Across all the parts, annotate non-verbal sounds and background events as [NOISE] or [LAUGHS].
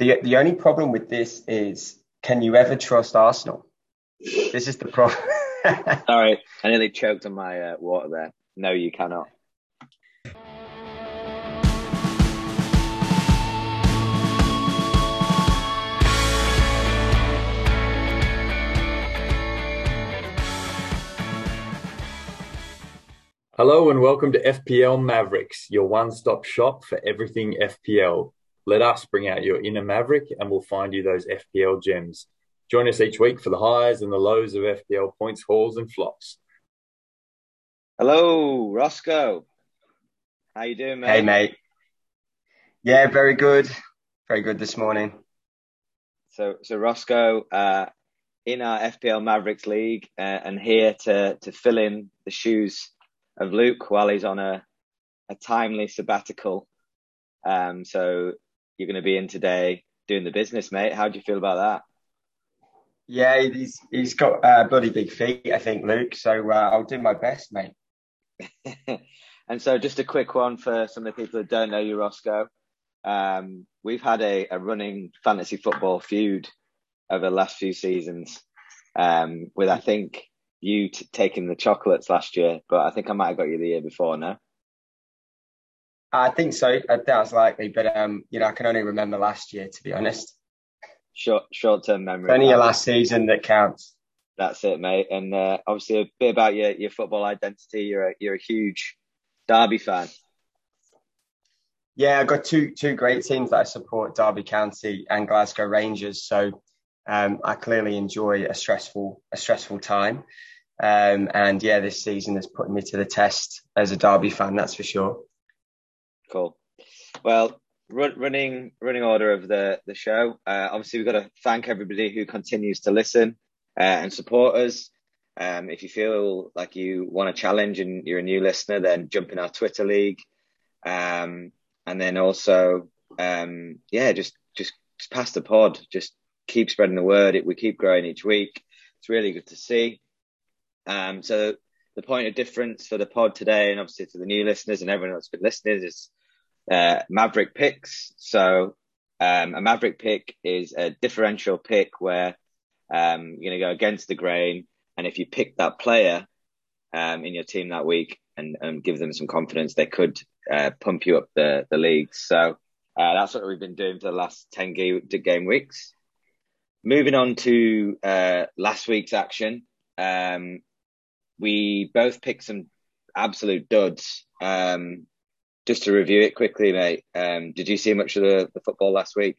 the the only problem with this is, can you ever trust Arsenal? This is the problem. [LAUGHS] Sorry, I nearly choked on my uh, water there. No, you cannot. Hello and welcome to FPL Mavericks, your one stop shop for everything FPL. Let us bring out your inner Maverick and we'll find you those FPL gems. Join us each week for the highs and the lows of FPL points, hauls, and flops. Hello, Roscoe. How you doing, mate? Hey, mate. Yeah, very good. Very good this morning. So, so Roscoe, uh, in our FPL Mavericks League, uh, and here to to fill in the shoes of Luke while he's on a, a timely sabbatical. Um, so you're going to be in today doing the business, mate. How do you feel about that? Yeah, he's he's got uh, bloody big feet, I think, Luke. So uh, I'll do my best, mate. [LAUGHS] and so, just a quick one for some of the people that don't know you, Roscoe. Um, we've had a, a, running fantasy football feud over the last few seasons, um, with I think you t- taking the chocolates last year, but I think I might have got you the year before, no? I think so. That's likely, but um, you know, I can only remember last year to be honest. Short short term memory. It's only your last season that counts. That's it, mate. And uh, obviously a bit about your your football identity. You're a you're a huge Derby fan. Yeah, I've got two two great teams that I support: Derby County and Glasgow Rangers. So um, I clearly enjoy a stressful a stressful time. Um, and yeah, this season has put me to the test as a Derby fan, that's for sure. Cool. Well, run, running running order of the the show. Uh, obviously, we've got to thank everybody who continues to listen uh, and support us. Um, if you feel like you want a challenge and you're a new listener, then jump in our Twitter league. Um, and then also, um, yeah, just, just pass the pod. Just keep spreading the word. It, we keep growing each week. It's really good to see. Um, so the point of difference for the pod today, and obviously to the new listeners and everyone that's been listening, is uh, Maverick picks. So um, a Maverick pick is a differential pick where um, you're going to go against the grain, and if you pick that player um, in your team that week and, and, give them some confidence, they could uh, pump you up the the league. So uh, that's what we've been doing for the last ten game, game weeks. Moving on to uh, last week's action. Um, we both picked some absolute duds. Um, just to review it quickly, mate. Um, did you see much of the, the football last week?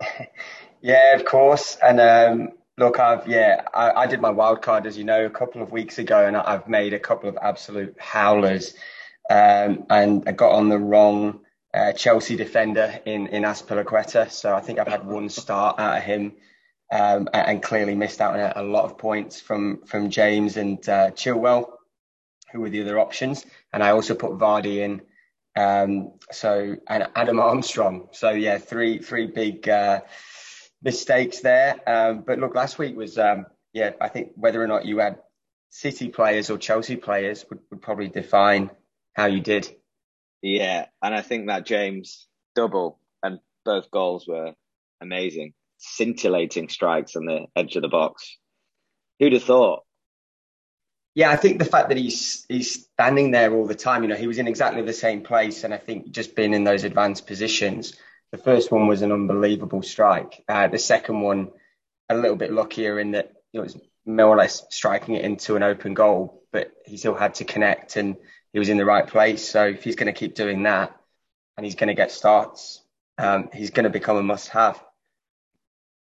[LAUGHS] yeah, of course. And um, look, I've yeah, I, I, did my wild card as you know a couple of weeks ago, and I've made a couple of absolute howlers. Um, and I got on the wrong uh, Chelsea defender in in Azpilicueta, so I think I've had one start out of him um, and clearly missed out on a, a, lot of points from from James and uh, Chilwell, who were the other options. And I also put Vardy in, um, so and Adam Armstrong. So yeah, three three big uh, mistakes there. Um, but look, last week was um, yeah, I think whether or not you had City players or Chelsea players would, would probably define how you did. Yeah, and I think that James double and both goals were amazing scintillating strikes on the edge of the box. Who'd have thought? Yeah, I think the fact that he's he's standing there all the time, you know, he was in exactly the same place, and I think just being in those advanced positions. The first one was an unbelievable strike. Uh, the second one, a little bit luckier in that you know, it was more or less striking it into an open goal, but he still had to connect and he was in the right place. So if he's going to keep doing that and he's going to get starts, um, he's going to become a must-have.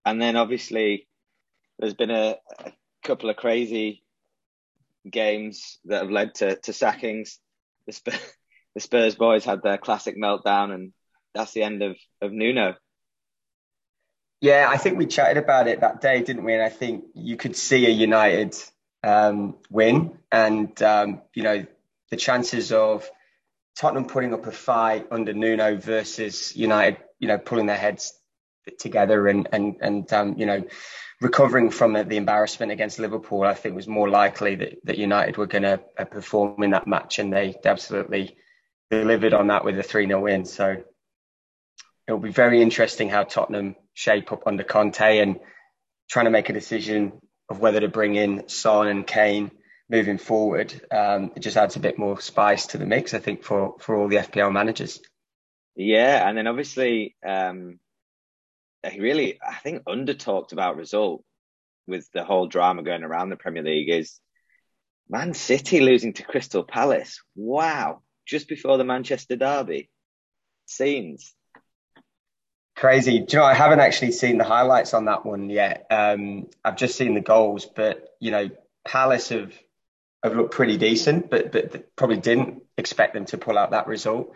And then obviously there's been a, a couple of crazy games that have led to, to sackings. The Spurs, [LAUGHS] the Spurs boys had their classic meltdown, and that's the end of, of Nuno. Yeah, I think we chatted about it that day, didn't we? And I think you could see a United um, win, and um, you know the chances of Tottenham putting up a fight under Nuno versus United, you know, pulling their heads together and and and um, you know recovering from the embarrassment against Liverpool, I think it was more likely that, that United were going to uh, perform in that match, and they absolutely delivered on that with a 3 0 win. So it it'll be very interesting how Tottenham shape up under Conte and trying to make a decision of whether to bring in Son and Kane moving forward. Um, it just adds a bit more spice to the mix, I think, for for all the FPL managers. Yeah, and then obviously, um, really, I think, under talked about result with the whole drama going around the Premier League is Man City losing to Crystal Palace. Wow. Just before the Manchester Derby. Scenes. Crazy. Do you know, I haven't actually seen the highlights on that one yet. Um, I've just seen the goals, but, you know, Palace have, have looked pretty decent, but, but probably didn't expect them to pull out that result.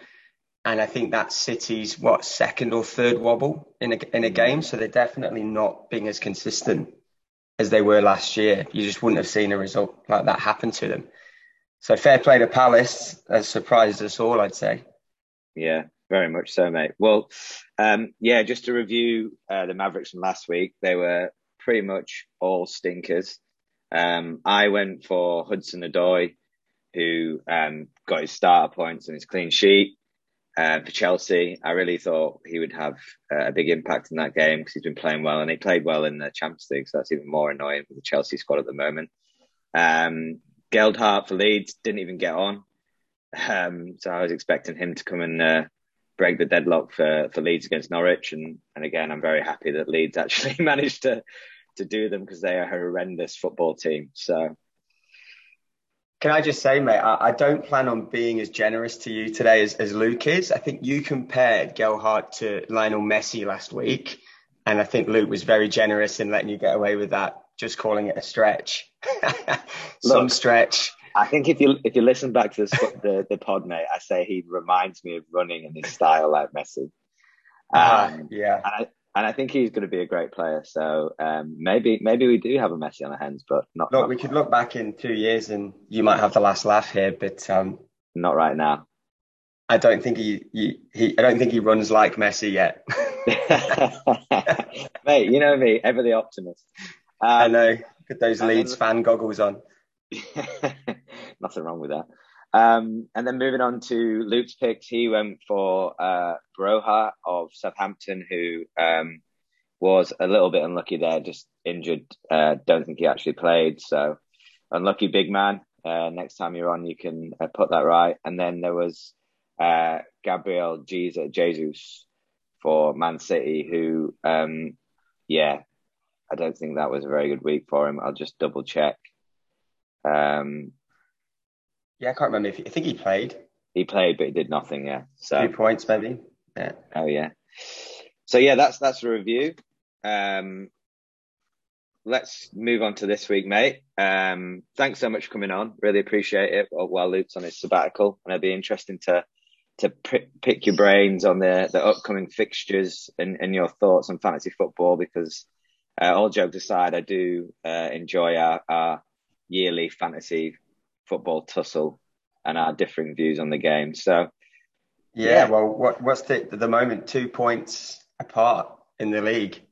And I think that's City's, what, second or third wobble in a, in a game. So they're definitely not being as consistent as they were last year. You just wouldn't have seen a result like that happen to them. So fair play to Palace has surprised us all, I'd say. Yeah, very much so, mate. Well, um, yeah, just to review uh, the Mavericks from last week, they were pretty much all stinkers. Um, I went for Hudson Odoi, who um, got his starter points and his clean sheet. Uh, for Chelsea, I really thought he would have uh, a big impact in that game because he's been playing well and he played well in the Champions League. So that's even more annoying for the Chelsea squad at the moment. Um, Gelhardt for Leeds didn't even get on. Um, so I was expecting him to come and uh, break the deadlock for, for Leeds against Norwich. And, and again, I'm very happy that Leeds [LAUGHS] actually managed to, to do them because they are a horrendous football team. So can I just say, mate, I, I, don't plan on being as generous to you today as, as Luke is. I think you compared Gelhardt to Lionel Messi last week, and I think Luke was very generous in letting you get away with that, just calling it a stretch. [LAUGHS] Some Look, stretch. I think if you if you listen back to the, the, the pod, mate, I say he reminds me of running in his style like Messi. Uh, um, uh, yeah. And I, and I think he's going to be a great player. So um, maybe maybe we do have a Messi on our hands, but not. Look, not we could look back in two years and you might have the last laugh here, but um, not right now. I don't think he, he, he I don't think he runs like Messi yet. [LAUGHS] Mate, you know me, ever the optimist. Um, I know. Put those Leeds then, fan goggles on. [LAUGHS] Nothing wrong with that. Um, and then moving on to Luke's picks, he went for uh, Broja of Southampton, who um, was a little bit unlucky there, just injured. Uh, don't think he actually played, so unlucky big man. Uh, next time you're on, you can uh, put that right. And then there was uh, Gabriel Jesus for Man City, who, um, yeah, I don't think that was a very good week for him. I'll just double check. Um, yeah, I can't remember if he, I think he played. He played, but he did nothing. Yeah, so two points maybe. Yeah. Oh yeah. So yeah, that's that's a review. Um, let's move on to this week, mate. Um, thanks so much for coming on. Really appreciate it. While Luke's on his sabbatical, and it'd be interesting to to pick your brains on the the upcoming fixtures and, and your thoughts on fantasy football. Because uh, all jokes aside, I do uh, enjoy our, our yearly fantasy football tussle and our differing views on the game. So, yeah, yeah. well, what, what's the the moment? Two points apart in the league.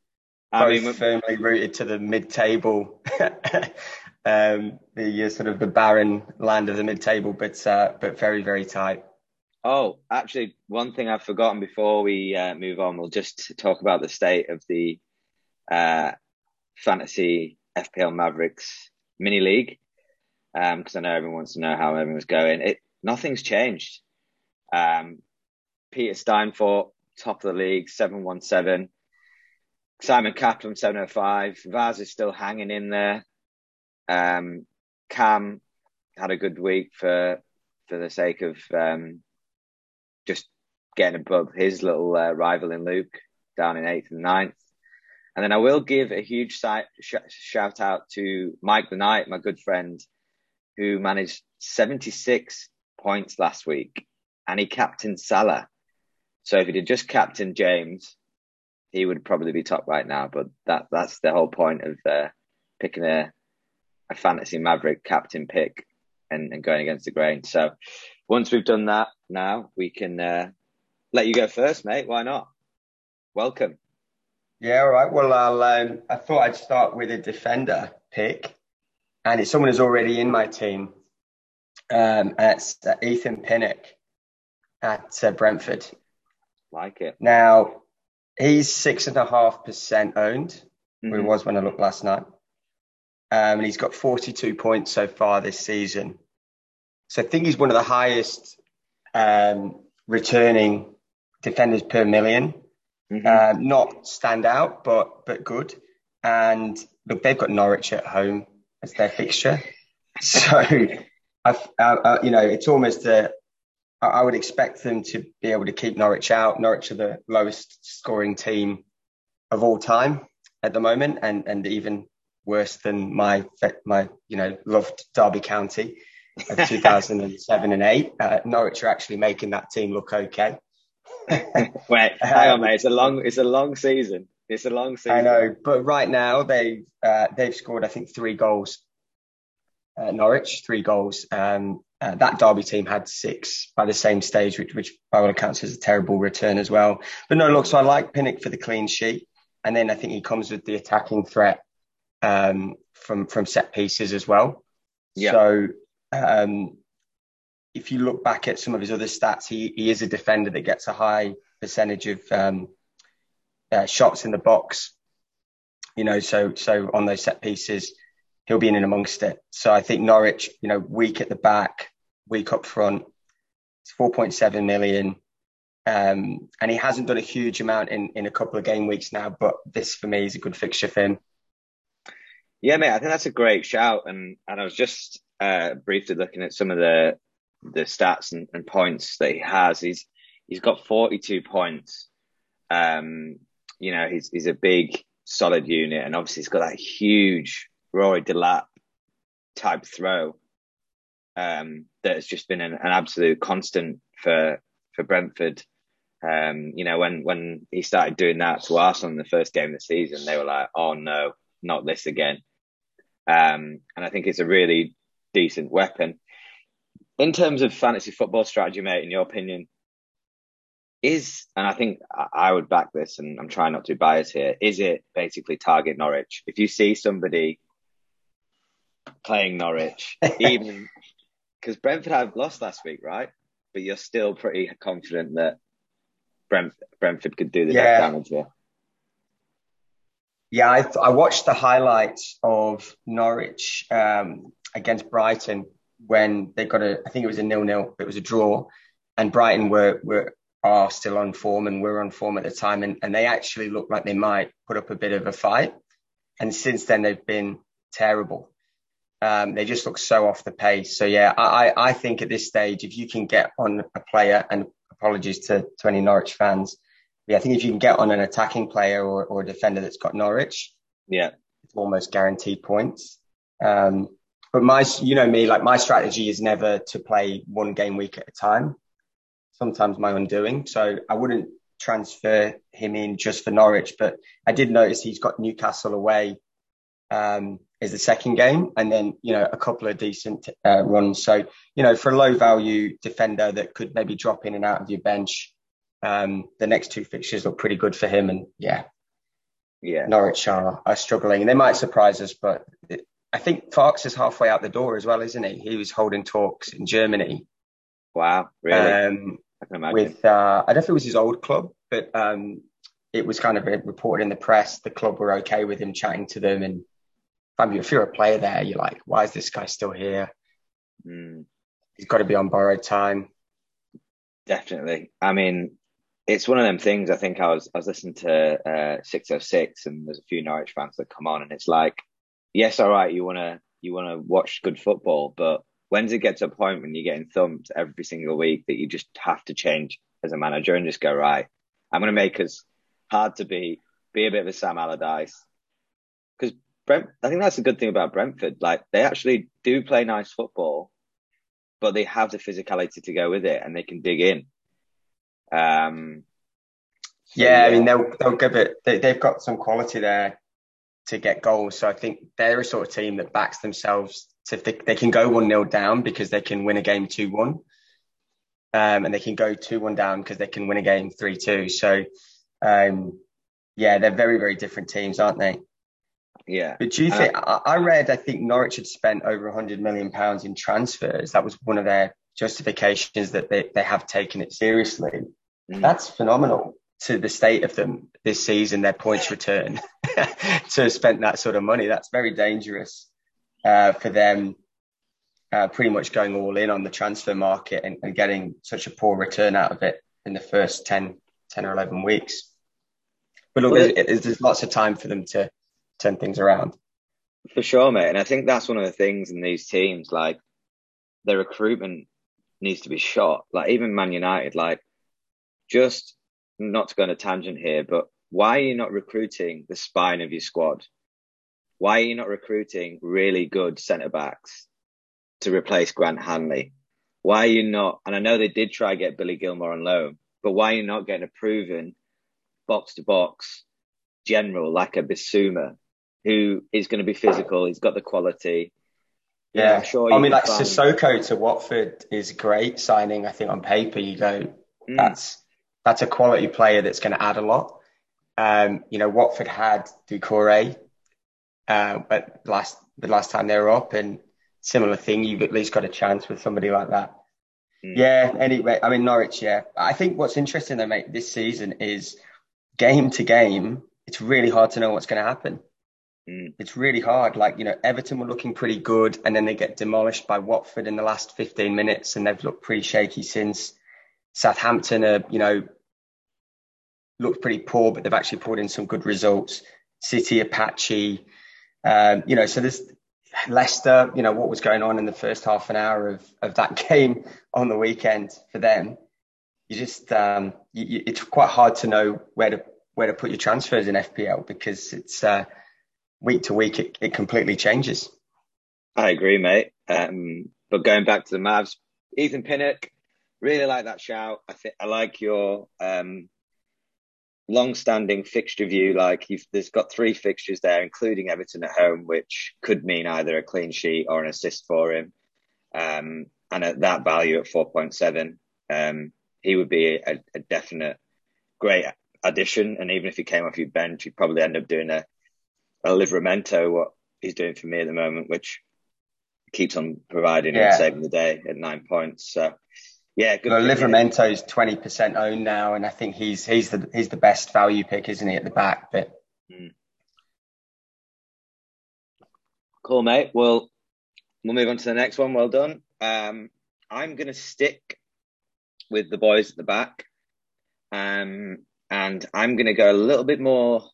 I Both mean, firmly rooted to the mid-table, [LAUGHS] um, the uh, sort of the barren land of the mid-table, but uh, but very very tight. Oh, actually, one thing I've forgotten before we uh, move on, we'll just talk about the state of the uh, fantasy FPL Mavericks mini league because um, I know everyone wants to know how everyone's going. It nothing's changed. Um, Peter Steinfort, top of the league, seven one seven. Simon Kaplan, seven oh five. Vaz is still hanging in there. Um, Cam had a good week for for the sake of um, just getting above his little uh, rival in Luke down in eighth and ninth. And then I will give a huge sh- shout out to Mike the Knight, my good friend, who managed 76 points last week and he captained Salah. So if he did just captain James, he would probably be top right now. But that that's the whole point of uh, picking a, a fantasy maverick captain pick and, and going against the grain. So once we've done that, now we can uh, let you go first, mate. Why not? Welcome. Yeah, all right. Well, I'll, um, I thought I'd start with a defender pick and it's someone who's already in my team. Um, and it's uh, Ethan Pinnock at uh, Brentford. Like it. Now, He's six and a half percent owned. Mm-hmm. It was when I looked last night. Um, and he's got 42 points so far this season. So I think he's one of the highest um, returning defenders per 1000000 mm-hmm. uh, not stand out, but but good. And look, they've got Norwich at home as their fixture. [LAUGHS] So, I've, uh, uh, you know, it's almost a, I would expect them to be able to keep Norwich out. Norwich are the lowest scoring team of all time at the moment, and and even worse than my my you know loved Derby County of [LAUGHS] 2007 and 8. Uh, Norwich are actually making that team look okay. [LAUGHS] Wait, hang on, mate. It's a long it's a long season. It's a long season. I know, but right now they uh, they've scored I think three goals. Uh, Norwich three goals. Um, uh, that Derby team had six by the same stage, which, which by all accounts is a terrible return as well. But no, look, so I like Pinnock for the clean sheet, and then I think he comes with the attacking threat um, from from set pieces as well. Yeah. So um, if you look back at some of his other stats, he, he is a defender that gets a high percentage of um, uh, shots in the box. You know, so so on those set pieces, he'll be in and amongst it. So I think Norwich, you know, weak at the back, weak up front. It's 4.7 million. Um, and he hasn't done a huge amount in, in a couple of game weeks now, but this for me is a good fixture for him. Yeah, mate, I think that's a great shout. And, and I was just uh, briefly looking at some of the the stats and, and, points that he has. He's he's got 42 points. Um, you know, he's he's a big, solid unit, and obviously he's got that huge Rory Delap type throw um, that has just been an, an, absolute constant for for Brentford. Um, you know, when when he started doing that to Arsenal in the first game of the season, they were like, "Oh no, not this again." Um, and I think it's a really decent weapon. In terms of fantasy football strategy, mate, in your opinion, is and I think I would back this, and I'm trying not to bias here. Is it basically target Norwich? If you see somebody playing Norwich, [LAUGHS] even because Brentford have lost last week, right? But you're still pretty confident that Brent, Brentford could do the yeah. damage here. Yeah, I, I, watched the highlights of Norwich um, against Brighton when they got a, I think it was a nil-nil, it was a draw, and Brighton were were are still on form and were on form at the time, and, and they actually looked like they might put up a bit of a fight. And since then, they've been terrible. Um, they just look so off the pace. So yeah, I, I think at this stage, if you can get on a player, and apologies to, to any Norwich fans, yeah, I think if you can get on an attacking player or, or a defender that's got Norwich, yeah, it's almost guaranteed points. Um, but my, you know me, like my strategy is never to play one game week at a time. Sometimes my undoing. So I wouldn't transfer him in just for Norwich, but I did notice he's got Newcastle away um, is the second game, and then you know a couple of decent uh, runs. So you know for a low value defender that could maybe drop in and out of your bench, um, the next two fixtures look pretty good for him. And yeah, yeah, Norwich are, are struggling, and they might surprise us, but it, I think Farke is halfway out the door as well, isn't he? He was holding talks in Germany. Wow, really? Um, I can imagine. With uh, I don't know if it was his old club, but um, it was kind of reported in the press. The club were okay with him chatting to them and I mean, if you're a player there, you're like, why is this guy still here? Mm. He's got to be on borrowed time. Definitely. I mean, it's one of them things. I think I was I was listening to uh, 606, and there's a few Norwich fans that come on, and it's like, yes, all right, you wanna you wanna watch good football, but when does it get to a point when you're getting thumped every single week that you just have to change as a manager and just go right? I'm gonna make us hard to beat, be a bit of a Sam Allardyce, Because Brent, I think that's a good thing about Brentford. Like they actually do play nice football, but they have the physicality to go with it, and they can dig in. Um, so, yeah, yeah, I mean they'll they'll give it. They, they've got some quality there to get goals. So I think they're a sort of team that backs themselves to if they, they can go one 0 down because they can win a game two one, um, and they can go two one down because they can win a game three two. So um, yeah, they're very very different teams, aren't they? Yeah. But do you think, uh, I read, I think Norwich had spent over 100 million pounds in transfers. That was one of their justifications that they, they have taken it seriously. Mm. That's phenomenal to the state of them this season, their points return, [LAUGHS] to spent that sort of money. That's very dangerous uh, for them. Uh, pretty much going all in on the transfer market and, and, getting such a poor return out of it in the first 10, 10 or 11 weeks. But look, well, there's, there's lots of time for them to turn things around. For sure, mate. And I think that's one of the things in these teams, like their recruitment needs to be shot. Like even Man United, like just not to go on a tangent here, but why are you not recruiting the spine of your squad? Why are you not recruiting really good centre backs to replace Grant Hanley? Why are you not? And I know they did try get Billy Gilmour on loan, but why are you not getting a proven box to box general like a Bissouma who is going to be physical? He's got the quality. Yeah, sure. I mean, like find... Sissoko to Watford is a great signing. I think on paper, you go, mm. that's that's a quality player that's going to add a lot. Um, you know, Watford had Doucouré, uh, but last the last time they were up, and similar thing, you've at least got a chance with somebody like that. Mm. Yeah. Anyway, I mean Norwich. Yeah, I think what's interesting though, mate, this season is game to game. It's really hard to know what's going to happen. Mm. It's really hard. Like, you know, Everton were looking pretty good and then they get demolished by Watford in the last 15 minutes and they've looked pretty shaky since. Southampton are, you know, looked pretty poor, but they've actually pulled in some good results. City, Apache, um, you know, so there's Leicester, you know, what was going on in the first half an hour of, of that [LAUGHS] game on the weekend for them. You just, um, you, you, it's quite hard to know where to, where to put your transfers in FPL because it's, uh, week to week, it, it completely changes. I agree, mate. Um, but going back to the Mavs, Ethan Pinnock, really like that shout. I think I like your um, long-standing fixture view. Like you've, there's got three fixtures there, including Everton at home, which could mean either a clean sheet or an assist for him. Um, and at that value at 4.7, um, he would be a, a, definite great addition. And even if he came off your bench, you'd probably end up doing a a Livramento what he's doing for me at the moment, which keeps on providing yeah. and saving the day at nine points. So yeah, good. Well, Livramento is twenty percent owned now, and I think he's he's the he's the best value pick, isn't he, at the back? But mm. cool, mate. Well, we'll move on to the next one. Well done. Um, I'm going to stick with the boys at the back, um, and I'm going to go a little bit more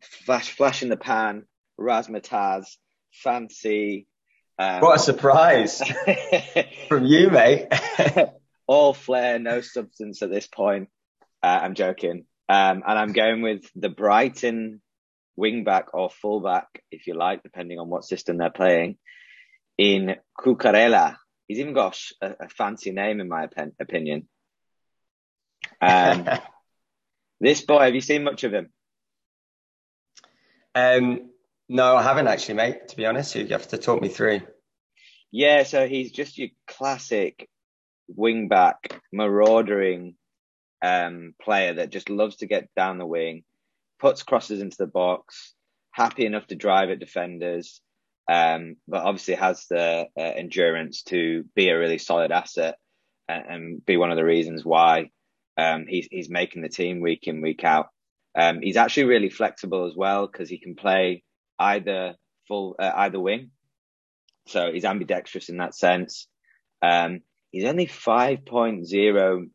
flash, flash in the pan, razzmatazz, fancy. Um, what a surprise [LAUGHS] from you, mate. [LAUGHS] all flair, no substance at this point. Uh, I'm joking. Um, and I'm going with the Brighton wingback or fullback, if you like, depending on what system they're playing, in Cucurella. He's even got a, a fancy name, in my op- opinion. Um, [LAUGHS] this boy, have you seen much of him? Um, no, I haven't actually, mate. To be honest, you have to talk me through. Yeah, so he's just your classic wingback, maraudering um, player that just loves to get down the wing, puts crosses into the box, happy enough to drive at defenders, um, but obviously has the uh, endurance to be a really solid asset and, and be one of the reasons why um, he's he's making the team week in week out. Um, he's actually really flexible as well because he can play either full, uh, either wing. So he's ambidextrous in that sense. Um, he's only 5.0,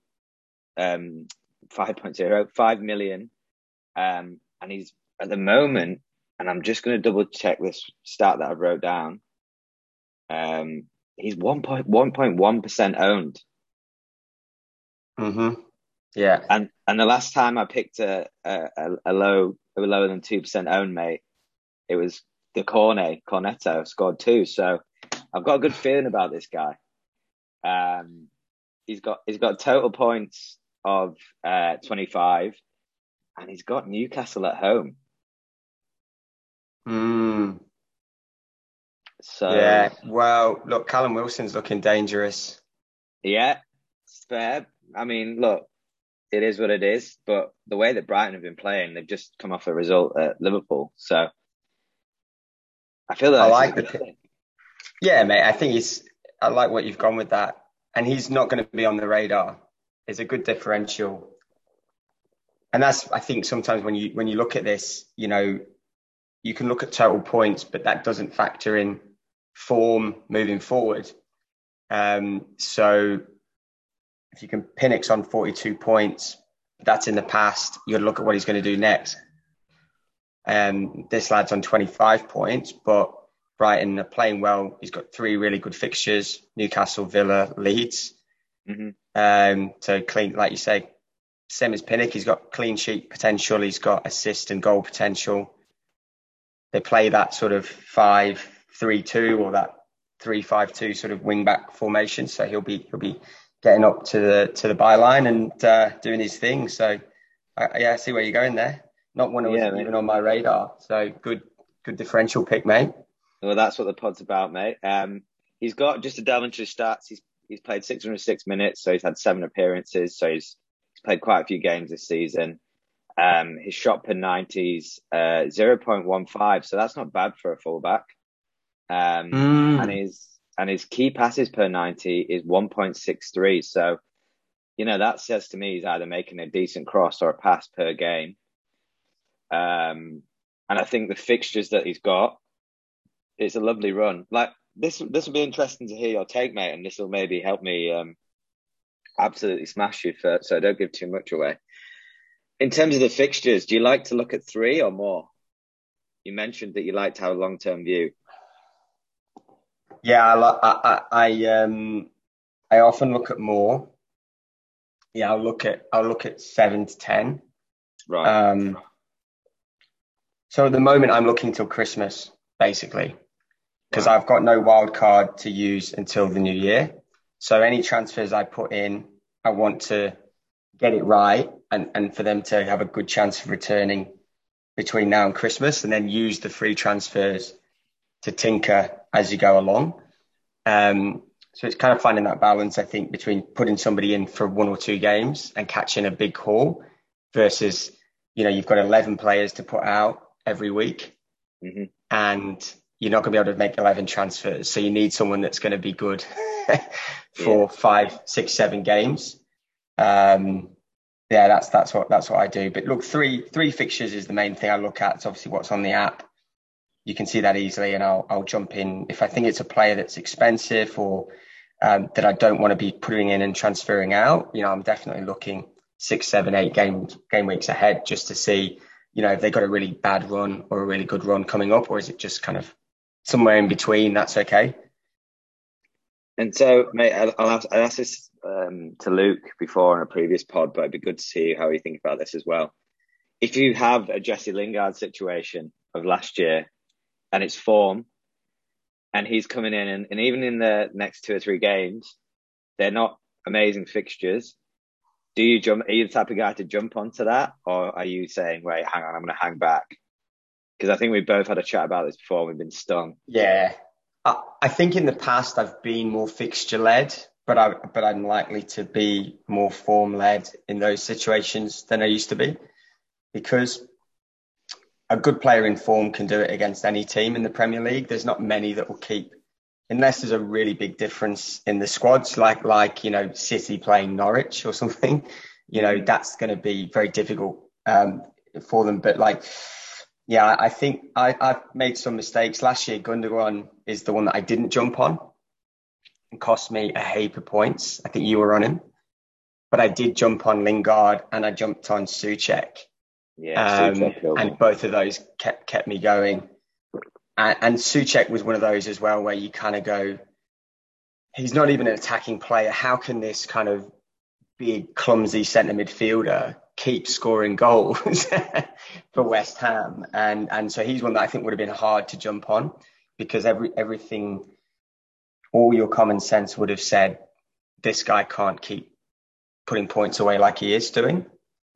um, 5.0, 5 million. Um, and he's at the moment, and I'm just going to double check this stat that I wrote down. Um, he's 1.1% owned. Mm-hmm. Yeah. And and the last time I picked a a, a low a lower than two percent own mate, it was the Cornet Cornetto scored two. So I've got a good feeling about this guy. Um, he's got he's got total points of uh, twenty five, and he's got Newcastle at home. Hmm. So yeah, well, look, Callum Wilson's looking dangerous. Yeah, it's fair. I mean, look, it is what it is. But the way that Brighton have been playing, they've just come off a result at Liverpool. So I feel that I like the. Yeah, mate. I think he's. I like what you've gone with that, and he's not going to be on the radar. It's a good differential. and that's I think sometimes when you when you look at this, you know, you can look at total points, but that doesn't factor in form moving forward. Um, so if you can Pinnock's on 42 points, that's in the past. You'd look at what he's going to do next. Um, this lad's on 25 points, but Brighton are playing well. He's got three really good fixtures: Newcastle, Villa, Leeds. Mm-hmm. Um, so clean, like you say, same as Pinnock. He's got clean sheet potential. He's got assist and goal potential. They play that sort of five-three-two or that three-five-two sort of wing back formation. So he'll be he'll be getting up to the to the byline and uh, doing his thing. So I, yeah, I see where you're going there. Not one of yeah, even on my radar. So good good differential pick, mate. Well, that's what the pod's about, mate. Um, he's got just to delve into his stats. He's he's played 606 minutes, so he's had seven appearances. So he's he's played quite a few games this season. Um, his shot per 90s uh, 0.15, so that's not bad for a fullback. Um, mm. and his and his key passes per 90 is 1.63. So, you know, that says to me he's either making a decent cross or a pass per game. Um, and I think the fixtures that he's got, it's a lovely run. Like this, this will be interesting to hear your take, mate, and this will maybe help me um, absolutely smash you. For, so don't give too much away. In terms of the fixtures, do you like to look at three or more? You mentioned that you like to have a long-term view. Yeah, I, I, I, um, I often look at more. Yeah, I'll look at I'll look at seven to ten. Right. Um, so at the moment, I'm looking till Christmas, basically because I've got no wild card to use until the new year. So any transfers I put in, I want to get it right and, and for them to have a good chance of returning between now and Christmas and then use the free transfers to tinker as you go along. Um, so it's kind of finding that balance, I think, between putting somebody in for one or two games and catching a big haul versus, you know, you've got 11 players to put out every week. Mm-hmm. And you're not going to be able to make 11 transfers. So you need someone that's going to be good [LAUGHS] for yeah. five, six, seven games. Um, yeah, that's, that's what, that's what I do. But look, three, three fixtures is the main thing I look at. It's obviously what's on the app. You can see that easily and I'll, I'll jump in. If I think it's a player that's expensive or, um, that I don't want to be putting in and transferring out, you know, I'm definitely looking six, seven, eight game, game weeks ahead just to see, you know, if they got a really bad run or a really good run coming up, or is it just kind of somewhere in between, that's okay. And so, mate, I'll, I'll ask, this um, to Luke before on a previous pod, but it'd be good to see how you think about this as well. If you have a Jesse Lingard situation of last year and it's form, and he's coming in, and, and even in the next two or three games, they're not amazing fixtures. Do you jump? Are you the type of guy to jump onto that, or are you saying, "Wait, hang on, I'm going to hang back"? Because I think we both had a chat about this before. We've been stung. Yeah, I, I think in the past I've been more fixture led, but I but I'm likely to be more form led in those situations than I used to be, because a good player in form can do it against any team in the Premier League. There's not many that will keep, unless there's a really big difference in the squads, like like you know City playing Norwich or [LAUGHS] something. You know that's going to be very difficult um, for them. But like yeah, I think I, I've made some mistakes. Last year, Gundogan is the one that I didn't jump on. It cost me a heap of points. I think you were on him. But I did jump on Lingard and I jumped on Soucek. Yeah, um, and both of those kept kept me going. And, and Soucek was one of those as well where you kind of go, he's not even an attacking player. How can this kind of big, clumsy centre midfielder keep scoring [LAUGHS] goals [LAUGHS] for West Ham. And and so he's one that I think would have been hard to jump on because every everything all your common sense would have said this guy can't keep putting points away like he is doing.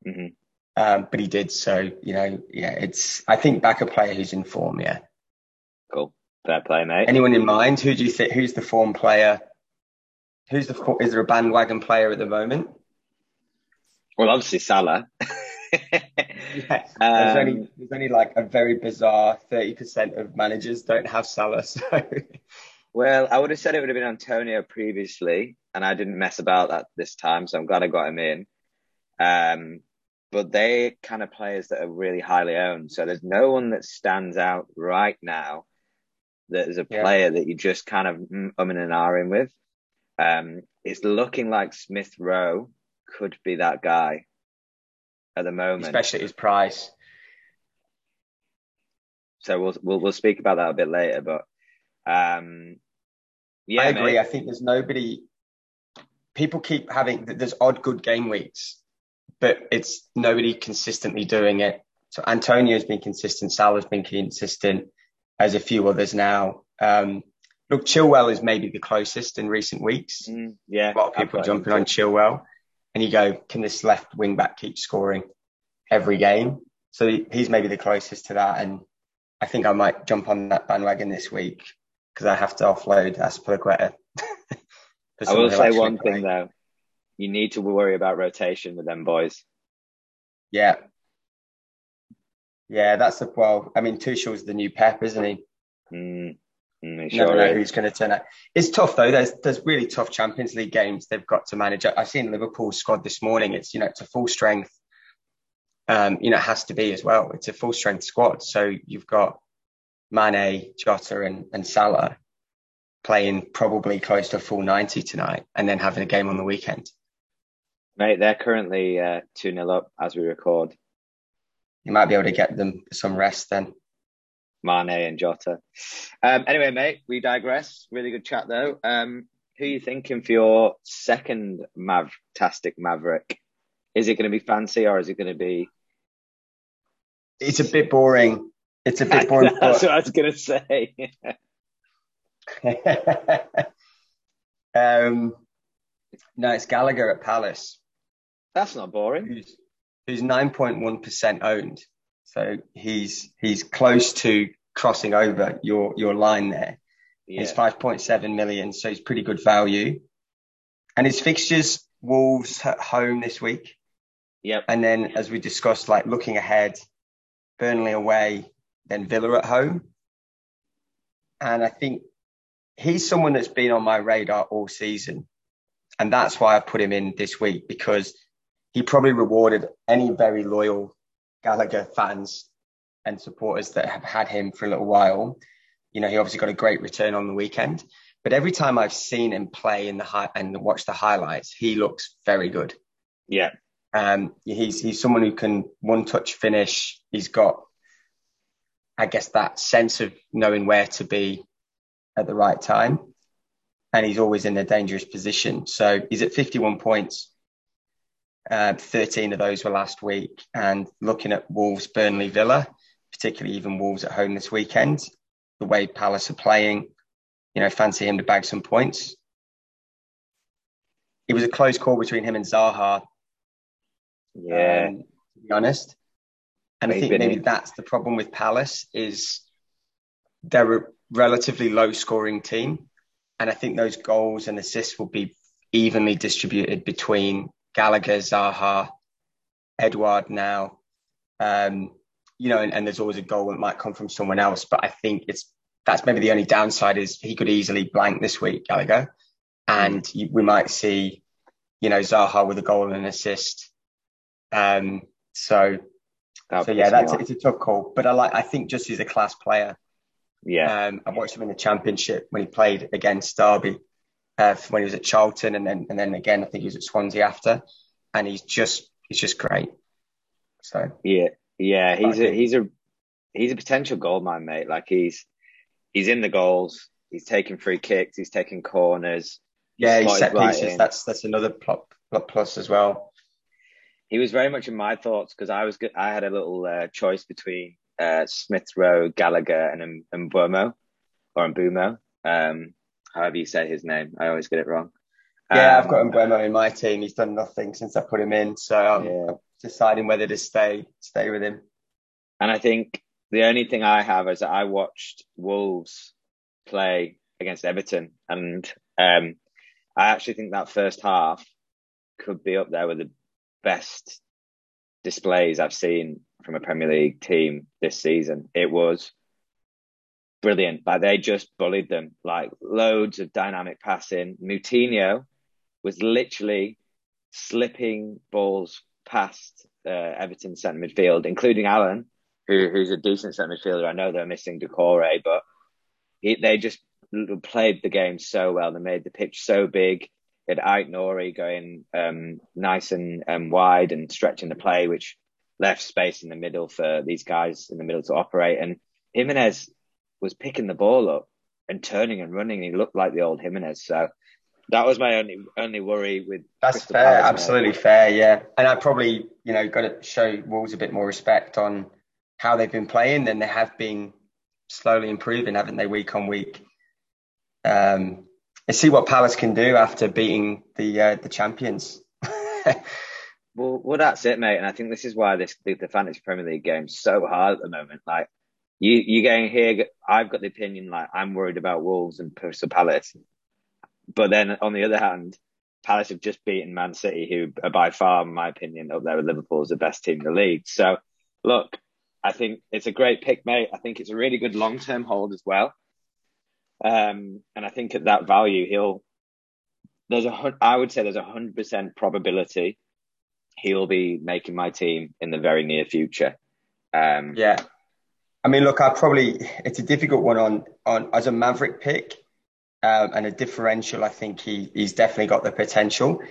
Mm-hmm. Um, but he did. So, you know, yeah, it's, I think back a player who's in form. Yeah. Cool. Fair play, mate. Anyone in mind? Who do you think, who's the form player? Who's the, is there a bandwagon player at the moment? Well, obviously Salah. [LAUGHS] yeah, there's, um, only, there's only like a very bizarre 30% of managers don't have Salah. [LAUGHS] So. Well, I would have said it would have been Antonio previously, and I didn't mess about that this time, so I'm glad I got him in. Um, but they kind of players that are really highly owned. So there's no one that stands out right now that is a player yeah. that you just kind of um and ahhing with. Um, it's looking like Smith Rowe could be that guy at the moment, especially his price. So we'll we'll we'll speak about that a bit later, but um, yeah, I agree. Mate. I think there's nobody. People keep having there's odd good game weeks, but it's nobody consistently doing it. So Antonio's been consistent, Salah's been consistent, as a few others now. Um, look, Chilwell is maybe the closest in recent weeks. Mm, yeah, a lot of people jumping on Chilwell, and you go, can this left wing back keep scoring every game? So he's maybe the closest to that, and I think I might jump on that bandwagon this week because I have to offload Azpilicueta. [LAUGHS] I will say one play. thing though. You need to worry about rotation with them boys. Yeah. Yeah, that's the well. I mean, Tuchel's the new Pep, isn't he? Mm, mm, sure Never know who's going to turn out. It's tough though. There's there's really tough Champions League games they've got to manage. I've seen Liverpool's squad this morning. It's you know it's a full strength. Um, you know, it has to be as well. It's a full strength squad. So you've got Mane, Jota, and, and Salah playing probably close to full 90 tonight and then having a game on the weekend. Mate, they're currently uh, 2 0 up as we record. You might be able to get them some rest then. Mane and Jota. Um, anyway, mate, we digress. Really good chat though. Um, who are you thinking for your second Mav-tastic Maverick? Is it going to be fancy or is it going to be? It's a bit boring. It's a bit boring. [LAUGHS] That's what I was going to say. [LAUGHS] um, no, it's Gallagher at Palace. That's not boring. Who's, who's 9.1% owned. So he's he's close to crossing over your your line there. Yeah. He's 5.7 million, so he's pretty good value. And his fixtures, Wolves at home this week. Yep. And then, as we discussed, like looking ahead, Burnley away, then Villa at home. And I think he's someone that's been on my radar all season. And that's why I put him in this week because he probably rewarded any very loyal Gallagher fans and supporters that have had him for a little while. You know, he obviously got a great return on the weekend, but every time I've seen him play in the high and watch the highlights, he looks very good. Yeah. Um, he's he's someone who can one touch finish. He's got, I guess, that sense of knowing where to be at the right time, and he's always in a dangerous position. So he's at 51 points. Uh, 13 of those were last week, and looking at Wolves, Burnley, Villa, particularly even Wolves at home this weekend, the way Palace are playing, you know, fancy him to bag some points. It was a close call between him and Zaha yeah. Um, to be honest. And maybe. I think maybe that's the problem with Palace is they're a relatively low scoring team. And I think those goals and assists will be evenly distributed between Gallagher, Zaha, Edouard now. Um, you know, and, and, there's always a goal that might come from someone else. But I think it's that's maybe the only downside is he could easily blank this week, Gallagher, and you, we might see, you know, Zaha with a goal and an assist, um, so, that so yeah, that's it's a tough call. But I like, I think just he's a class player. Yeah. Um, I watched him in the championship when he played against Derby, uh, when he was at Charlton, and then and then again, I think he was at Swansea after, and he's just he's just great. So yeah, yeah, he's a he's a he's a potential goalman, mate. Like he's he's in the goals, he's taking free kicks, he's taking corners. Yeah, he's set right pieces. In. That's that's another plus as well he was very much in my thoughts because I was good, I had a little uh, choice between uh, Smith Rowe, Gallagher, and Mbeumo or Mbeumo, um, however you say his name. I always get it wrong. Yeah, um, I've got Mbeumo in my team. He's done nothing since I put him in, so I'm, yeah. I'm deciding whether to stay stay with him. And I think the only thing I have is that I watched Wolves play against Everton, and um, I actually think that first half could be up there with the best displays I've seen from a Premier League team this season. It was brilliant. Like they just bullied them, like loads of dynamic passing. Moutinho was literally slipping balls past uh, Everton centre midfield, including Allen, who, who's a decent centre midfielder. I know they're missing Doucouré, but he, they just played the game so well. They made the pitch so big. They had Aït-Nouri going um, nice and um, wide and stretching the play, which left space in the middle for these guys in the middle to operate. And Jimenez was picking the ball up and turning and running. He looked like the old Jimenez. So that was my only only worry with. That's Crystal fair, Palace, absolutely fair, yeah. And I probably, you know, got to show Wolves a bit more respect on how they've been playing. Then they have been slowly improving, haven't they, week on week? Um, and see what Palace can do after beating the uh, the champions. [LAUGHS] well, well, that's it, mate. And I think this is why this the, the fantasy Premier League game's so hard at the moment. Like you, you going here. I've got the opinion like I'm worried about Wolves and Crystal Palace, but then on the other hand, Palace have just beaten Man City, who are by far, in my opinion, up there with Liverpool as the best team in the league. So, look, I think it's a great pick, mate. I think it's a really good long term hold as well. Um, and I think at that value, he'll there's a I would say there's a hundred percent probability he'll be making my team in the very near future. Um, yeah, I mean, look, I probably it's a difficult one on on as a Maverick pick um, and a differential. I think he he's definitely got the potential.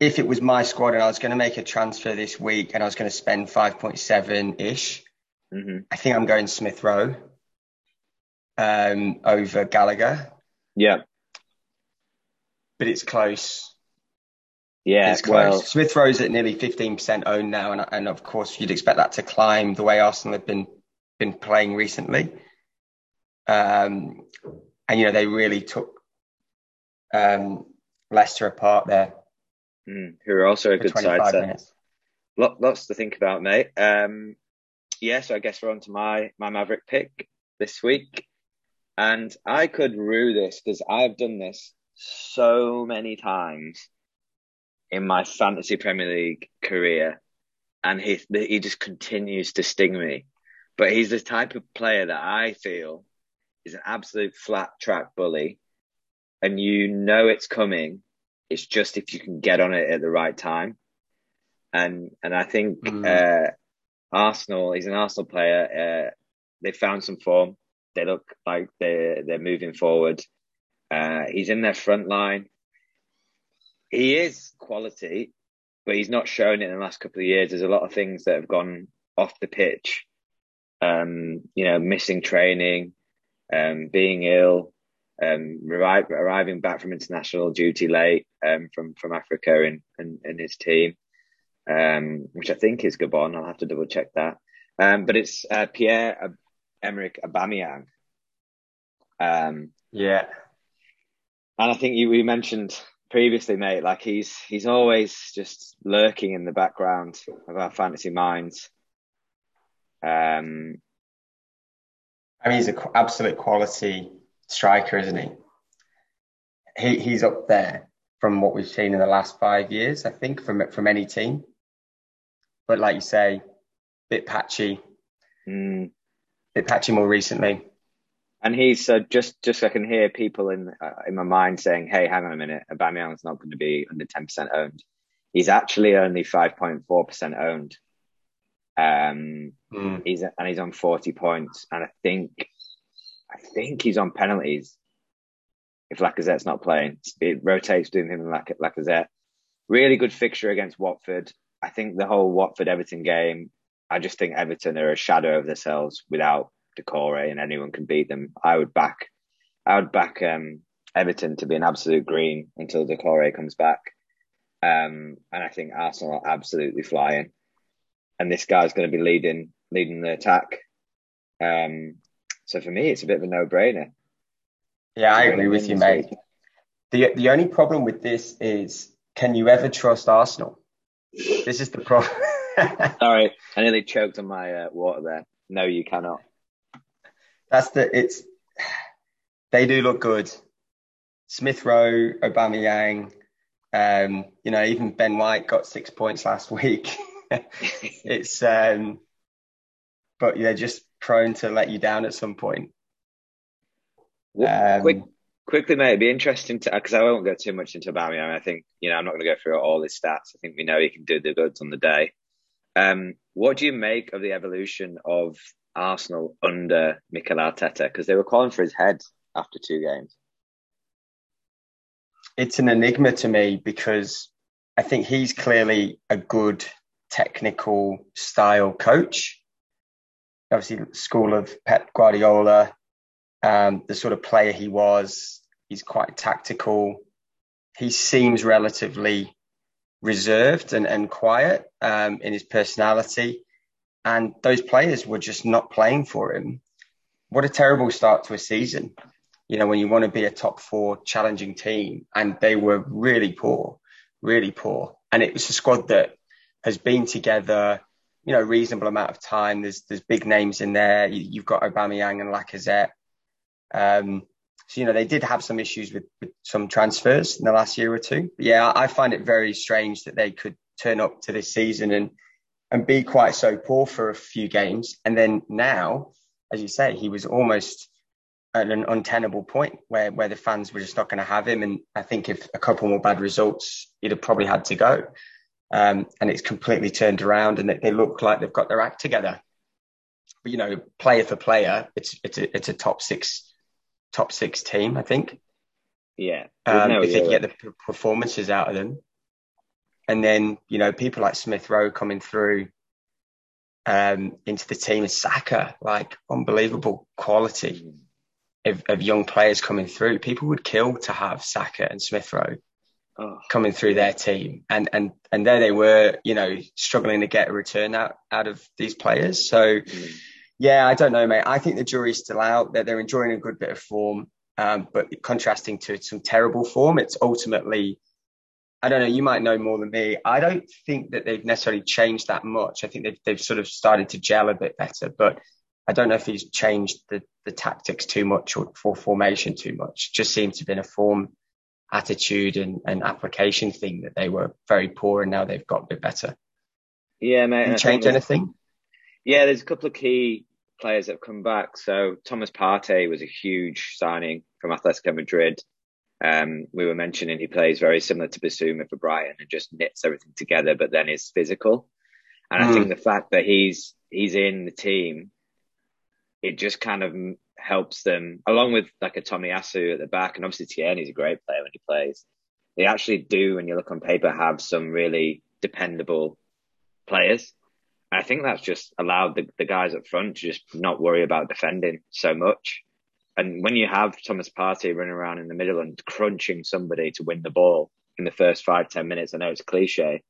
If it was my squad and I was going to make a transfer this week and I was going to spend five point seven ish, mm-hmm. I think I'm going Smith Rowe um, over Gallagher. Yeah, but it's close. Yeah, it's close. Well, Smith Rowe's at nearly 15% owned now, and, and of course you'd expect that to climb the way Arsenal have been been playing recently. Um, and you know they really took um, Leicester apart there. Mm, who are also a good side set. lots to think about, mate. Um, yeah, so I guess we're on to my my Maverick pick this week, and I could rue this because I've done this so many times in my fantasy Premier League career, and he he just continues to sting me. But he's the type of player that I feel is an absolute flat track bully, and you know it's coming. It's just if you can get on it at the right time, and and I think mm. uh, Arsenal. He's an Arsenal player. Uh, they found some form. They look like they're they're moving forward. Uh, he's in their front line. He is quality, but he's not shown it in the last couple of years. There's a lot of things that have gone off the pitch um, you know, missing training, um, being ill, um, arri- arriving back from international duty late um, from from Africa and and, and his team, um, which I think is Gabon. I'll have to double check that. Um, but it's uh, Pierre Emerick Aubameyang. Um, yeah, and I think you we mentioned previously, mate. Like he's he's always just lurking in the background of our fantasy minds. Um, I mean, he's an absolute quality striker, isn't he? he? He's up there from what we've seen in the last five years, I think, from from any team. But like you say, a bit patchy, mm. bit patchy more recently. And he's uh, just just I can hear people in uh, in my mind saying, "Hey, hang on a minute, Aubameyang's not going to be under ten percent owned. He's actually only five point four percent owned." Um, mm. He's and he's on forty points, and I think I think he's on penalties. If Lacazette's not playing, it rotates between him and Lacazette. Really good fixture against Watford. I think the whole Watford Everton game. I just think Everton are a shadow of themselves without Doucouré, and anyone can beat them. I would back, I would back um, Everton to be an absolute green until Doucouré comes back. Um, and I think Arsenal are absolutely flying and this guy's going to be leading leading the attack. Um, so for me, it's a bit of a no brainer. Yeah, I agree with you, mate. The the only problem with this is, can you ever trust Arsenal? This is the problem. [LAUGHS] Sorry, I nearly choked on my uh, water there. No, you cannot. That's the it's. They do look good. Smith Rowe, Aubameyang, um, you know, even Ben White got six points last [LAUGHS] week. [LAUGHS] it's um, but they're just prone to let you down at some point. Um, Quick, quickly, mate, it'd be interesting to because I won't go too much into Aubameyang. I think you know I'm not going to go through all his stats. I think we know he can do the goods on the day. Um, what do you make of the evolution of Arsenal under Mikel Arteta? Because they were calling for his head after two games. It's an enigma to me because I think he's clearly a good technical style coach. Obviously, school of Pep Guardiola, um, the sort of player he was. He's quite tactical. He seems relatively reserved and, and quiet um, in his personality. And those players were just not playing for him. What a terrible start to a season. You know, when you want to be a top four challenging team, and they were really poor, really poor. And it was a squad that has been together, you know, reasonable amount of time. There's there's big names in there. You, have got Aubameyang and Lacazette. Um, so, you know, they did have some issues with, with some transfers in the last year or two. But yeah, I find it very strange that they could turn up to this season and, and be quite so poor for a few games. And then now, as you say, he was almost at an untenable point where, where the fans were just not going to have him. And I think if a couple more bad results, he'd have probably had to go. Um, and it's completely turned around and they, they look like they've got their act together. But, you know, player for player, it's, it's a, it's a top six top six team, I think. Yeah. Um, if they can get the performances out of them. And then, you know, people like Smith Rowe coming through um, into the team and Saka, like unbelievable quality mm. of, of, young players coming through. People would kill to have Saka and Smith Rowe coming through their team. And, and, and there they were, you know, struggling to get a return out, out of these players. So, yeah, I don't know, mate. I think the jury's still out. That they're enjoying a good bit of form, um, but contrasting to some terrible form, it's ultimately. I don't know. You might know more than me. I don't think that they've necessarily changed that much. I think they've they've sort of started to gel a bit better, but I don't know if he's changed the the tactics too much or for formation too much. Just seems to have been a form, attitude, and, and application thing that they were very poor, and now they've got a bit better. Yeah, mate. You change anything? Yeah, there's a couple of key players that have come back. So Thomas Partey was a huge signing from Atletico Madrid. Um, we were mentioning he plays very similar to Bissouma for Brighton and just knits everything together, but then is physical. And mm. I think hmm. the fact that he's he's in the team, it just kind of helps them, along with like a Tomiyasu at the back, and obviously Tierney's a great player when he plays. They actually do, when you look on paper, have some really dependable players. I think that's just allowed the, the guys up front to just not worry about defending so much. And when you have Thomas Partey running around in the middle and crunching somebody to win the ball in the first five, ten minutes, I know it's cliche,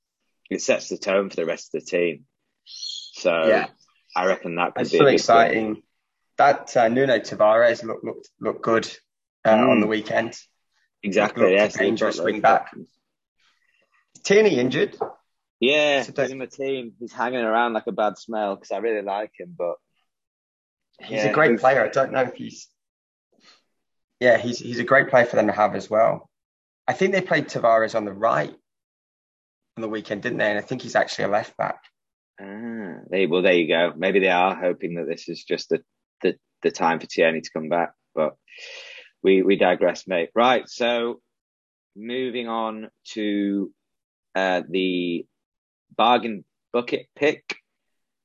it sets the tone for the rest of the team. So yeah. I reckon that could That's be so exciting. That uh, Nuno Tavares looked looked looked good uh, mm. on the weekend. Exactly. Yes, dangerous wing back. Tierney injured. Yeah, so he's in my team. He's hanging around like a bad smell because I really like him, but he's yeah, a great player. I don't know if he's. Yeah, he's he's a great player for them to have as well. I think they played Tavares on the right on the weekend, didn't they? And I think he's actually a left back. Ah, they, well, there you go. Maybe they are hoping that this is just the the, the time for Tierney to come back, but we we digress, mate. Right, so moving on to uh, the bargain bucket pick,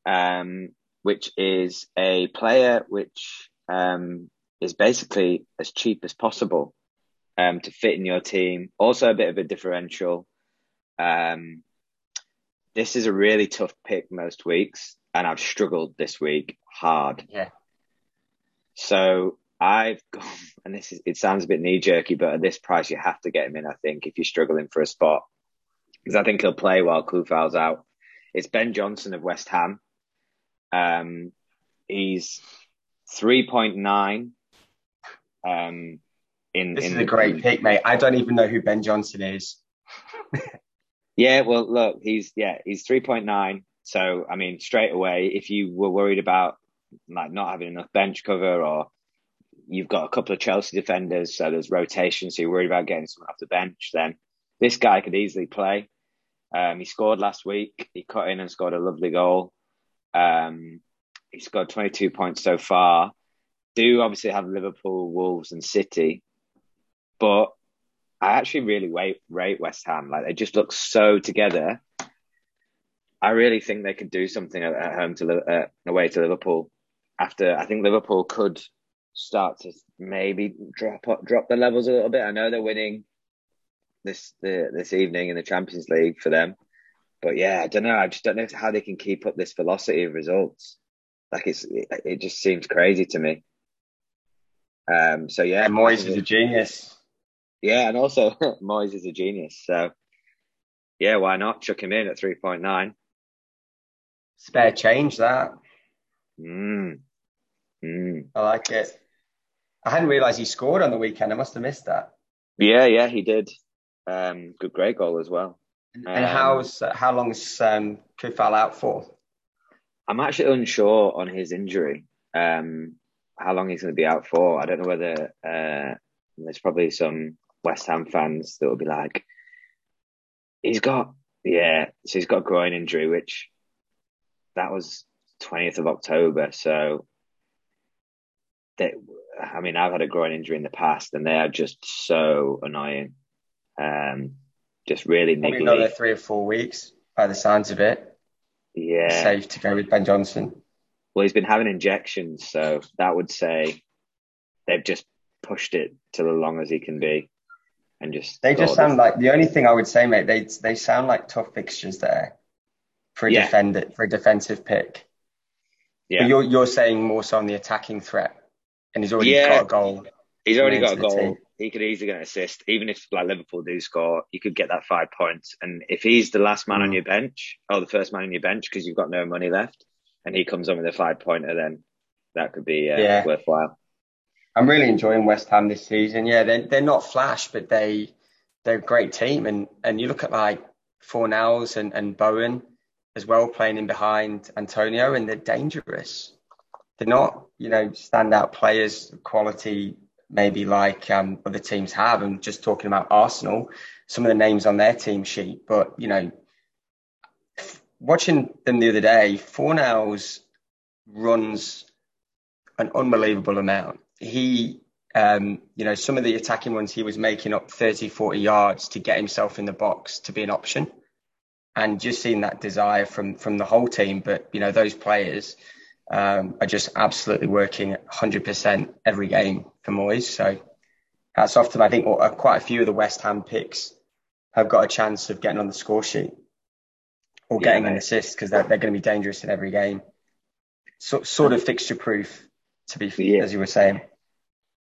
um, which is a player which um, is basically as cheap as possible um, to fit in your team. Also, a bit of a differential. Um, this is a really tough pick most weeks, and I've struggled this week hard. Yeah. So I've [LAUGHS] gone, and this is, it sounds a bit knee jerky, but at this price, you have to get him in, I think, if you're struggling for a spot because I think he'll play while Coufal's out. It's Ben Johnson of West Ham. Um, he's 3.9. Um, in, this in is a great pick, mate. I don't even know who Ben Johnson is. [LAUGHS] yeah, well, look, he's yeah, he's 3.9. So, I mean, straight away, if you were worried about like not having enough bench cover or you've got a couple of Chelsea defenders, so there's rotation, so you're worried about getting someone off the bench, then this guy could easily play. Um, he scored last week. He cut in and scored a lovely goal. Um, he scored 22 points so far. Do obviously have Liverpool, Wolves, and City, but I actually really rate, West Ham. Like they just look so together. I really think they could do something at, at home to uh, away to Liverpool. After I think Liverpool could start to maybe drop drop the levels a little bit. I know they're winning this the, this evening in the Champions League for them, but yeah, I don't know. I just don't know how they can keep up this velocity of results. Like it's it, it just seems crazy to me. Um. So yeah, and Moyes is a genius. Yeah, and also [LAUGHS] Moyes is a genius. So yeah, why not chuck him in at three point nine? Spare change that. Mm. Mm. I like it. I hadn't realised he scored on the weekend. I must have missed that. Yeah, yeah, he did. Um, good, great goal as well. And um, how's uh, how long's um, Coufal out for? I'm actually unsure on his injury. Um, how long he's going to be out for? I don't know whether uh, there's probably some West Ham fans that will be like, he's got yeah, so he's got a groin injury, which that was 20th of October. So that I mean, I've had a groin injury in the past, and they are just so annoying. Um, just really Probably another three or four weeks by the sounds of it. Yeah, safe to go with Ben Johnson. Well, he's been having injections, so that would say they've just pushed it to the long as he can be, and just they just sound like the only thing I would say, mate. They they sound like tough fixtures there for a yeah. defender for a defensive pick. Yeah, but you're you're saying more so on the attacking threat and he's already yeah, got a goal. He's already got a goal. He could easily get an assist. Even if like Liverpool do score, you could get that five points. And if he's the last man mm. on your bench or the first man on your bench because you've got no money left, and he comes on with a five pointer, then that could be uh, yeah. worthwhile. I'm really enjoying West Ham this season. Yeah, they're they're not flash, but they they're a great team. And and you look at like Fornals and and Bowen as well playing in behind Antonio, and they're dangerous they're not, you know, standout players quality maybe like um, other teams have. I'm just talking about Arsenal, some of the names on their team sheet, but you know, watching them the other day, Fornals runs an unbelievable amount. He, um, you know, some of the attacking ones he was making up 30, 40 yards to get himself in the box to be an option. And just seeing that desire from from the whole team, but you know those players, um, are just absolutely working 100% every game for Moyes. So hats off to them. I think quite a few of the West Ham picks have got a chance of getting on the score sheet or yeah, getting mate. an assist because they're, they're going to be dangerous in every game. So, sort of fixture proof, to be yeah. as you were saying.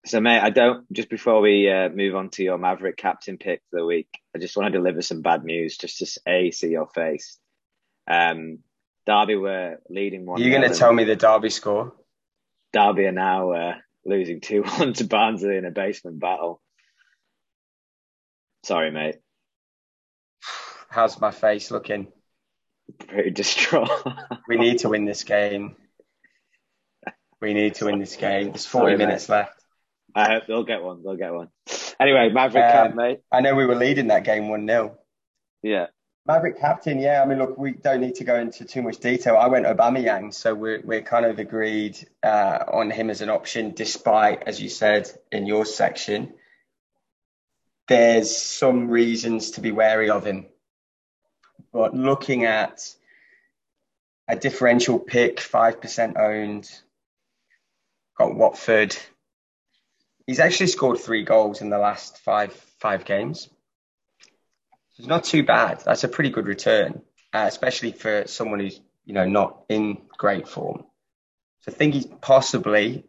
So, mate, I don't. Just before we uh, move on to your Maverick captain pick for the week, I just want to deliver some bad news, just to a see your face. Um, Derby were leading one. You're going to tell me the Derby score? Derby are now uh, losing [LAUGHS] 2 1 to Barnsley in a basement battle. Sorry, mate. [SIGHS] How's my face looking? Pretty distraught. [LAUGHS] we need to win this game. We need to win this game. There's 40 Sorry, minutes mate. left. I hope they'll get one. They'll get one. Anyway, Maverick um, Camp, mate. I know we were leading that game 1 0. Yeah. Maverick captain, yeah. I mean, look, we don't need to go into too much detail. I went Aubameyang, so we're we're kind of agreed uh, on him as an option, despite, as you said in your section, there's some reasons to be wary of him. But looking at a differential pick, five percent owned, got Watford. He's actually scored three goals in the last five five games. It's not too bad. That's a pretty good return, uh, especially for someone who's you know not in great form. So I think he's possibly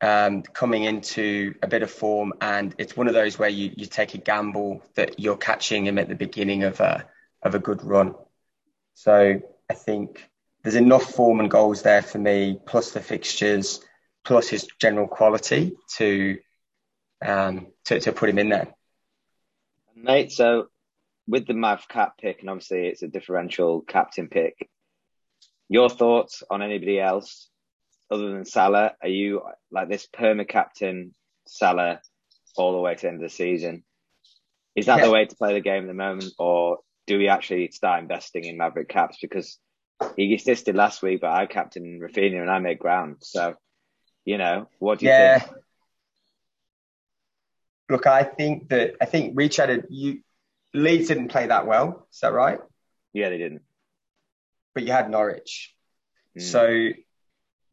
um, coming into a bit of form, and it's one of those where you, you take a gamble that you're catching him at the beginning of a of a good run. So I think there's enough form and goals there for me, plus the fixtures, plus his general quality to um, to, to put him in there. Mate, so with the Mav cap pick, and obviously it's a differential captain pick. Your thoughts on anybody else other than Salah? Are you like this perma captain Salah all the way to the end of the season? Is that yeah. the way to play the game at the moment, or do we actually start investing in Maverick caps? Because he assisted last week, but I captain Raphinha and I made ground. So, you know, what do you yeah. think? Look, I think that I think a you Leeds didn't play that well. Is that right? Yeah, they didn't. but you had Norwich. Mm. So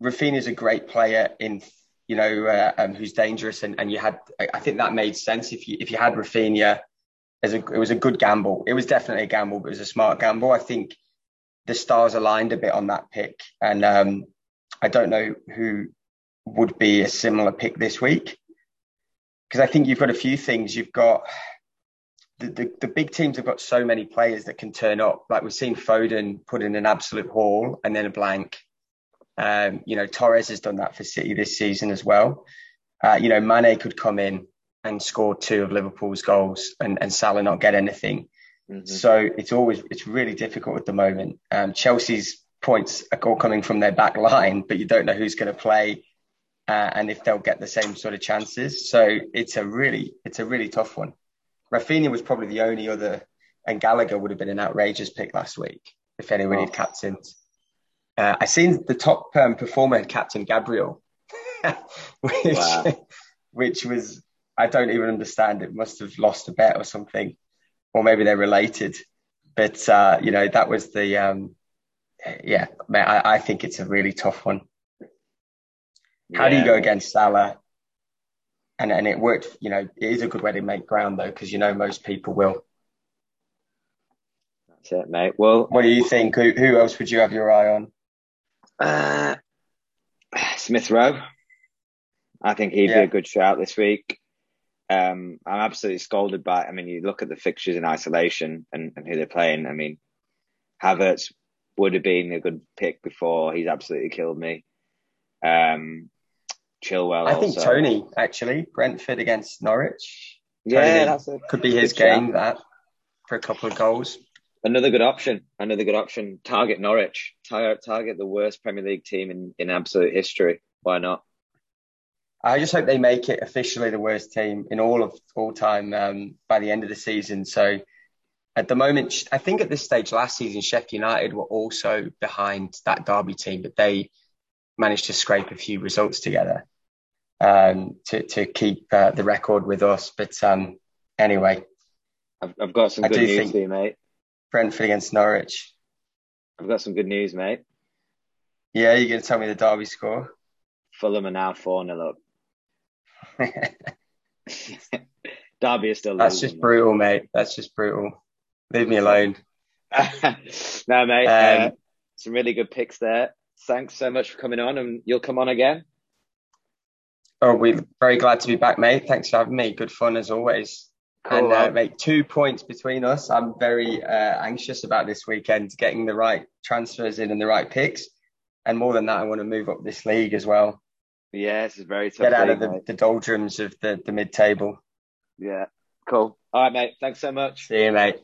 is a great player in, you know, uh, um, who's dangerous, and, and you had. I think that made sense if you if you had Raphinha, as a it was a good gamble. It was definitely a gamble, but it was a smart gamble. I think the stars aligned a bit on that pick, and um, I don't know who would be a similar pick this week because I think you've got a few things. You've got the, the, the, big teams have got so many players that can turn up. Like we've seen Foden put in an absolute haul and then a blank. Um, you know, Torres has done that for City this season as well. Uh, you know, Mane could come in and score two of Liverpool's goals and, and Salah not get anything. Mm-hmm. So it's always, it's really difficult at the moment. Um, Chelsea's points are all coming from their back line, but you don't know who's going to play uh, and if they'll get the same sort of chances. So it's a really, it's a really tough one. Raphinha was probably the only other, and Gallagher would have been an outrageous pick last week if anyone oh. had captained. Uh, I seen the top um, performer had captain Gabriel, [LAUGHS] which, wow. [LAUGHS] which was I don't even understand. It must have lost a bet or something, or maybe they're related. But uh, you know that was the um, yeah. I, I think it's a really tough one. How yeah. do you go against Salah? And and it worked. You know, it is a good way to make ground though, because you know most people will. That's it, mate. Well, what do you think? Who, who else would you have your eye on? Uh, Smith Rowe. I think he'd yeah. be a good shout this week. Um, I'm absolutely scolded by. I mean, you look at the fixtures in isolation and, and who they're playing. I mean, Havertz would have been a good pick before. He's absolutely killed me. Um, Chilwell. I think Toney actually Brentford against Norwich. Yeah, that's a, could be his game shot. that for a couple of goals. Another good option. Another good option. Target Norwich. Target, target the worst Premier League team in, in absolute history. Why not? I just hope they make it officially the worst team in all of all time um, by the end of the season. So at the moment, I think at this stage last season, Sheffield United were also behind that Derby team, but they managed to scrape a few results together um, to to keep uh, the record with us. But um, anyway, I've, I've got some good news for you, mate. Brentford against Norwich. I've got some good news, mate. Yeah, you're going to tell me the Derby score? Fulham are now 4 0 up. [LAUGHS] Derby is still That's just brutal, mate. That's just brutal. Leave me alone. [LAUGHS] no, mate. Um, um, some really good picks there. Thanks so much for coming on, and you'll come on again. Oh, we're very glad to be back, mate. Thanks for having me. Good fun as always. Cool, and uh, mate, two points between us. I'm very uh, anxious about this weekend, getting the right transfers in and the right picks. And more than that, I want to move up this league as well. Yeah, is very tough. Get out league, of the, the, doldrums of the, the mid table. Yeah, cool. All right, mate. Thanks so much. See you, mate.